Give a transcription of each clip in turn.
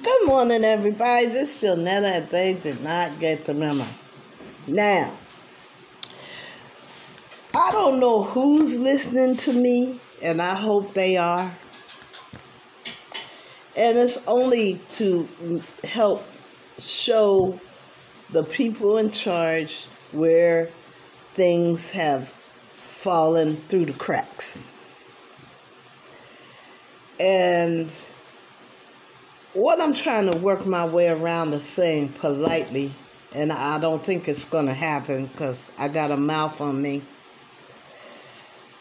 Good morning, everybody. This is Jonetta, and they did not get the memo. Now, I don't know who's listening to me, and I hope they are. And it's only to help show the people in charge where things have fallen through the cracks. And what I'm trying to work my way around is saying politely, and I don't think it's going to happen because I got a mouth on me.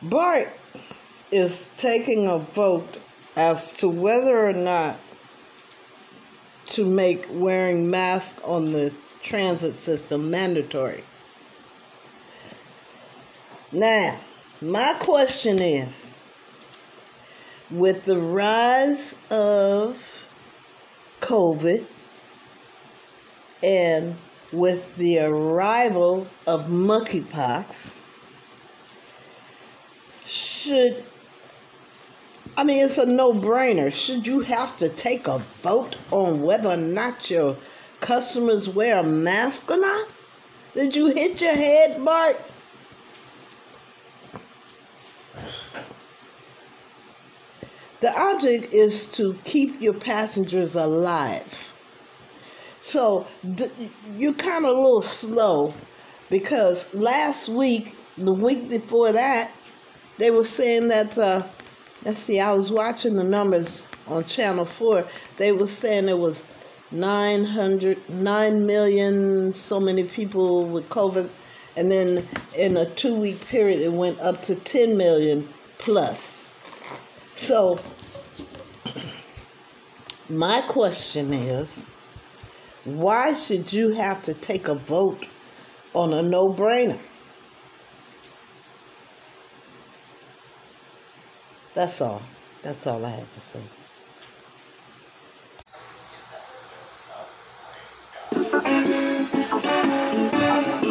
Bart is taking a vote as to whether or not to make wearing masks on the transit system mandatory. Now, my question is with the rise of COVID and with the arrival of monkeypox, should I mean, it's a no brainer. Should you have to take a vote on whether or not your customers wear a mask or not? Did you hit your head, Bart? The object is to keep your passengers alive. So th- you're kind of a little slow because last week, the week before that, they were saying that, uh, let's see, I was watching the numbers on Channel 4. They were saying it was 900, 9 million, so many people with COVID. And then in a two week period, it went up to 10 million plus. So, my question is why should you have to take a vote on a no brainer? That's all. That's all I had to say. I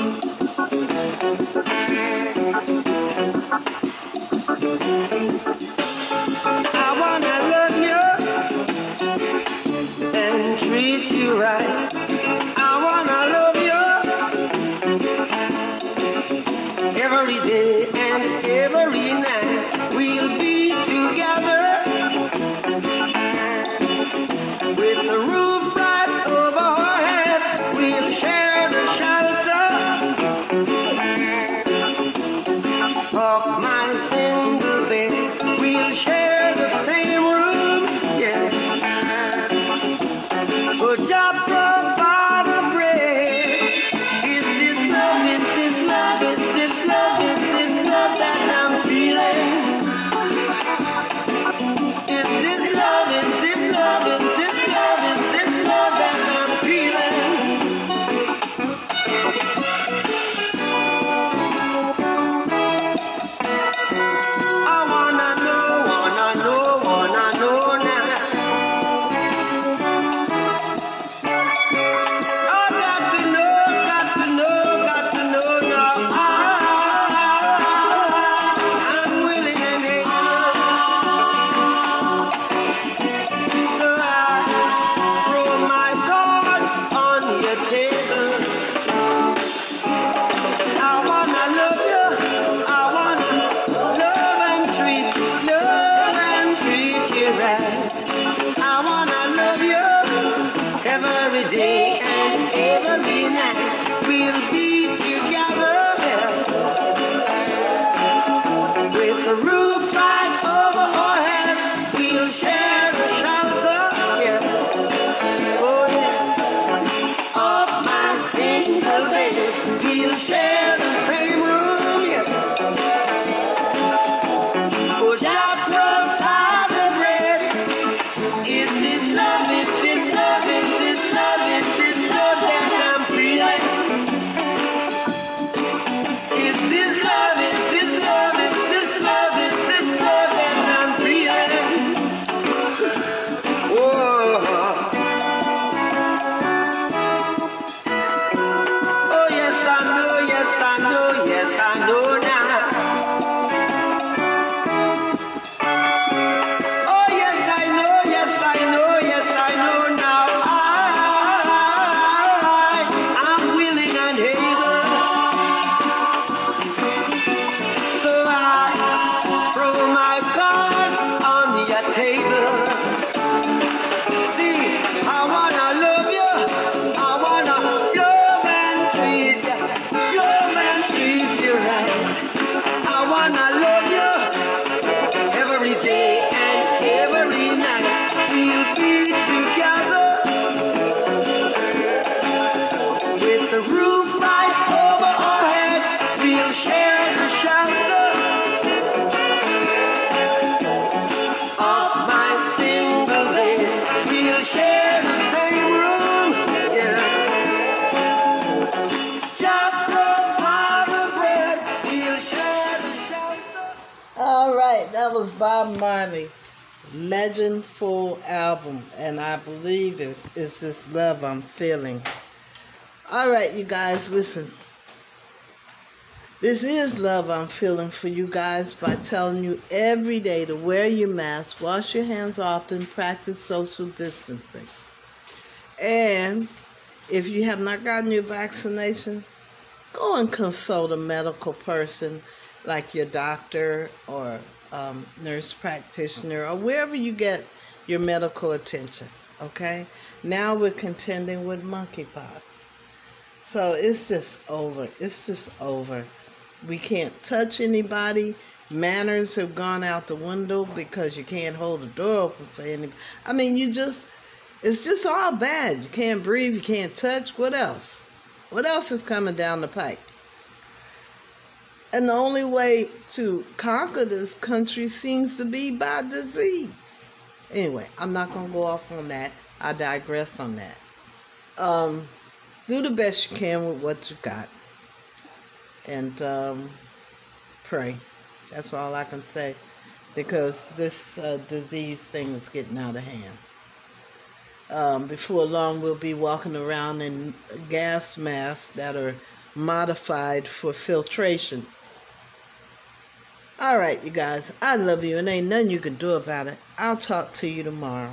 was Bob Marley, Legend Full album, and I believe it's it's this love I'm feeling. All right, you guys, listen. This is love I'm feeling for you guys by telling you every day to wear your mask, wash your hands often, practice social distancing. And if you have not gotten your vaccination, go and consult a medical person like your doctor or um, nurse practitioner or wherever you get your medical attention. Okay? Now we're contending with monkeypox. So it's just over. It's just over. We can't touch anybody. Manners have gone out the window because you can't hold the door open for anybody. I mean, you just, it's just all bad. You can't breathe, you can't touch. What else? What else is coming down the pike? And the only way to conquer this country seems to be by disease. Anyway, I'm not going to go off on that. I digress on that. Um, do the best you can with what you got. And um, pray. That's all I can say. Because this uh, disease thing is getting out of hand. Um, before long, we'll be walking around in gas masks that are modified for filtration. All right, you guys, I love you, and ain't nothing you can do about it. I'll talk to you tomorrow.